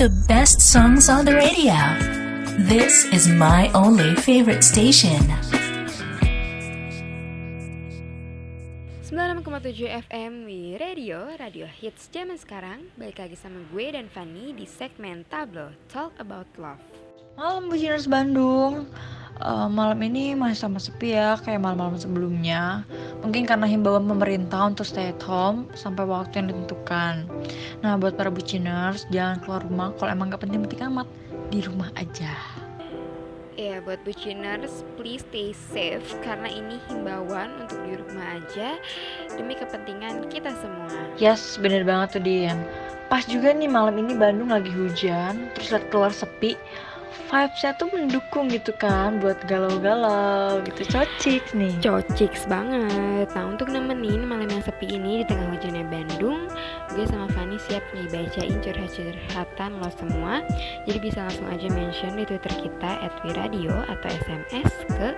the best songs on the radio. This is my only favorite station. 96,7 FM di radio, radio hits zaman sekarang Balik lagi sama gue dan Fanny di segmen Tablo Talk About Love Malam Buciners Bandung. Uh, Malam ini masih sama sepi ya kayak malam-malam sebelumnya. Mungkin karena himbauan pemerintah untuk stay at home sampai waktu yang ditentukan. Nah buat para Buciners jangan keluar rumah kalau emang gak penting-penting amat. Di rumah aja. Ya buat buciners please stay safe. Karena ini himbauan untuk di rumah aja. Demi kepentingan kita semua. Yes, bener banget tuh Dian. Pas juga nih malam ini Bandung lagi hujan, terus liat keluar sepi, vibesnya tuh mendukung gitu kan buat galau-galau gitu. Cocik nih. Cocik banget. Nah untuk nemenin malam yang sepi ini di tengah hujannya Bandung gue sama Fanny siap nih bacain curhat-curhatan lo semua. Jadi bisa langsung aja mention di twitter kita at radio atau SMS ke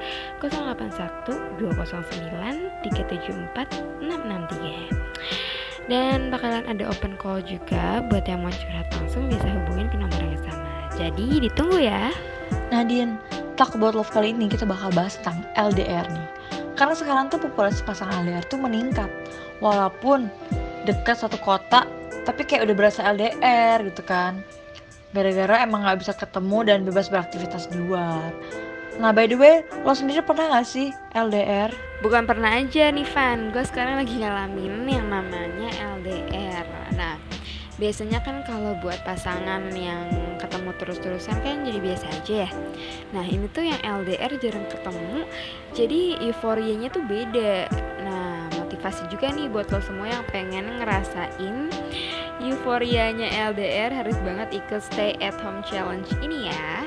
081 209 374 663 dan bakalan ada open call juga. Buat yang mau curhat langsung bisa hubungin ke jadi ditunggu ya. Nadine, talk about love kali ini kita bakal bahas tentang LDR nih. Karena sekarang tuh populasi pasangan LDR tuh meningkat. Walaupun dekat satu kota, tapi kayak udah berasa LDR gitu kan. Gara-gara emang gak bisa ketemu dan bebas beraktivitas di luar. Nah by the way, lo sendiri pernah gak sih LDR? Bukan pernah aja nih Van, gue sekarang lagi ngalamin yang namanya LDR biasanya kan kalau buat pasangan yang ketemu terus-terusan kan jadi biasa aja ya. Nah ini tuh yang LDR jarang ketemu jadi euforianya tuh beda. Nah motivasi juga nih buat lo semua yang pengen ngerasain euforianya LDR harus banget ikut stay at home challenge ini ya.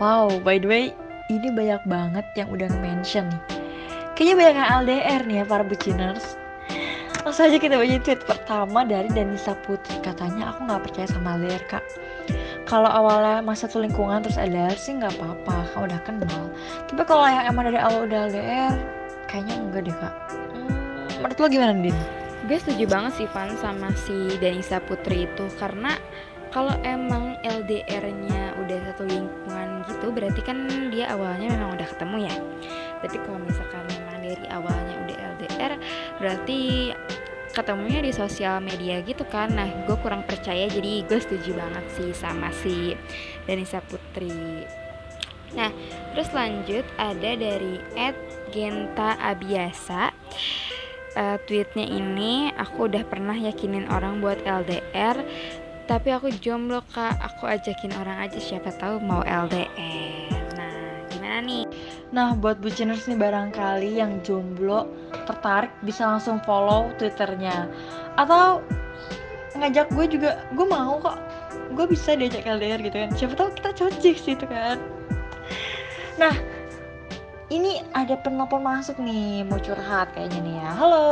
Wow by the way ini banyak banget yang udah mention nih. Kayaknya banyak yang LDR nih ya para buciners Langsung aja kita baca tweet pertama dari Danisa Putri. Katanya aku gak percaya sama LDR kak. Kalau awalnya masa tuh lingkungan terus LDR sih gak apa-apa. Kamu udah kenal. Tapi kalau yang emang dari awal udah LDR Kayaknya enggak deh kak. Hmm, Menurut lo gimana Din? Gue setuju banget sih Van sama si Danisa Putri itu. Karena kalau emang LDR-nya udah satu lingkungan gitu berarti kan dia awalnya memang udah ketemu ya. Tapi kalau misalkan memang dari awalnya udah LDR berarti ketemunya di sosial media gitu kan. Nah gue kurang percaya jadi gue setuju banget sih sama si Danisa Putri. Nah terus lanjut ada dari Ed Genta Abiasa. Uh, tweetnya ini aku udah pernah yakinin orang buat LDR tapi aku jomblo kak. Aku ajakin orang aja siapa tahu mau LDR nih. Nah buat buciners nih barangkali yang jomblo tertarik bisa langsung follow twitternya. Atau ngajak gue juga gue mau kok. Gue bisa diajak LDR gitu kan. Siapa tahu kita cocok sih itu kan. Nah ini ada penelpon masuk nih. Mau curhat kayaknya nih ya. Halo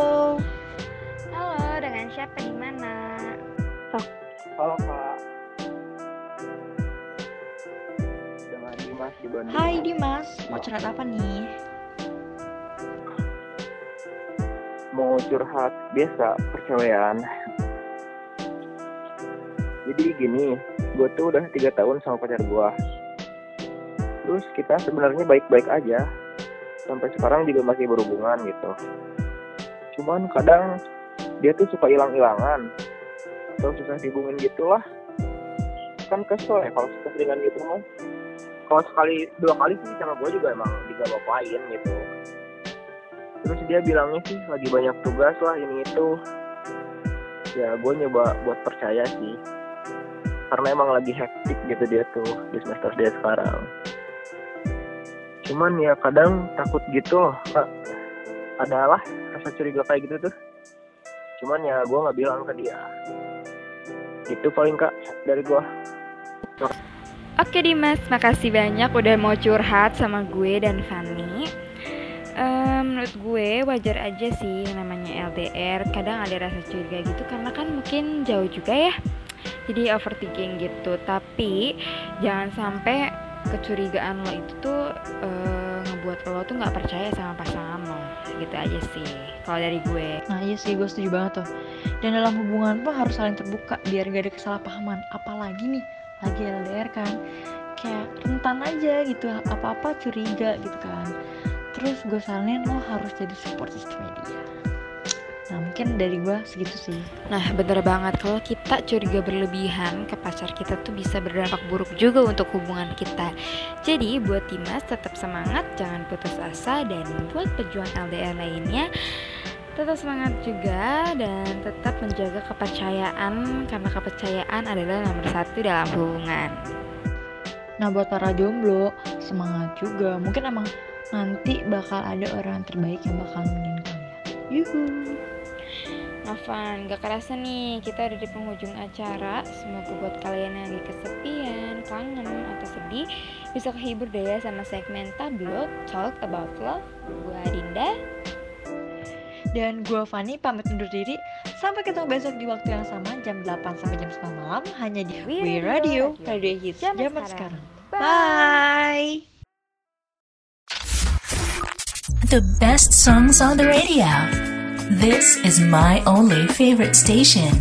Bandung. Hai Dimas, mau curhat apa nih? Mau curhat biasa percewaan. Jadi gini, gue tuh udah tiga tahun sama pacar gue. Terus kita sebenarnya baik-baik aja. Sampai sekarang juga masih berhubungan gitu. Cuman kadang dia tuh suka hilang-hilangan atau susah dihubungin gitu lah kan kesel ya kalau susah dengan gitu mah kalau sekali dua kali sih sama gue juga emang bapain gitu. Terus dia bilangnya sih lagi banyak tugas lah ini itu. Ya gue nyoba buat percaya sih. Karena emang lagi hektik gitu dia tuh di semester dia sekarang. Cuman ya kadang takut gitu loh kak. Adalah rasa curiga kayak gitu tuh. Cuman ya gue nggak bilang ke dia. Itu paling kak dari gua Oke Dimas, makasih banyak udah mau curhat sama gue dan Fanny. Um, menurut gue wajar aja sih namanya LDR. Kadang ada rasa curiga gitu karena kan mungkin jauh juga ya. Jadi overthinking gitu. Tapi jangan sampai kecurigaan lo itu tuh uh, ngebuat lo tuh nggak percaya sama pasangan lo. Gitu aja sih. Kalau dari gue. Nah iya sih gue setuju banget tuh dan dalam hubungan pun harus saling terbuka biar gak ada kesalahpahaman apalagi nih lagi LDR kan kayak rentan aja gitu apa-apa curiga gitu kan. Terus gue saranin lo harus jadi support systemnya dia Nah mungkin dari gue segitu sih. Nah bener banget. Kalau kita curiga berlebihan ke pacar kita tuh bisa berdampak buruk juga untuk hubungan kita. Jadi buat Dimas tetap semangat, jangan putus asa Dan buat pejuang LDR lainnya tetap semangat juga dan tetap menjaga kepercayaan karena kepercayaan adalah nomor satu dalam hubungan. Nah buat para jomblo semangat juga. Mungkin emang nanti bakal ada orang terbaik yang bakal nemenin kalian. Yuhu. Novan, gak kerasa nih kita udah di penghujung acara. Semoga buat kalian yang lagi kesepian, kangen, atau sedih Bisa kehibur deh ya sama segmen Tablo Talk About Love. Gue Dinda Dan gue Fani pamit undur diri Sampai ketemu besok di waktu yang sama Jam 8 sampai jam 9 malam Hanya di We We Radio, Radio Radio Hits Zaman Zaman sekarang. sekarang Bye. Bye The best songs on the radio. This is my only favorite station.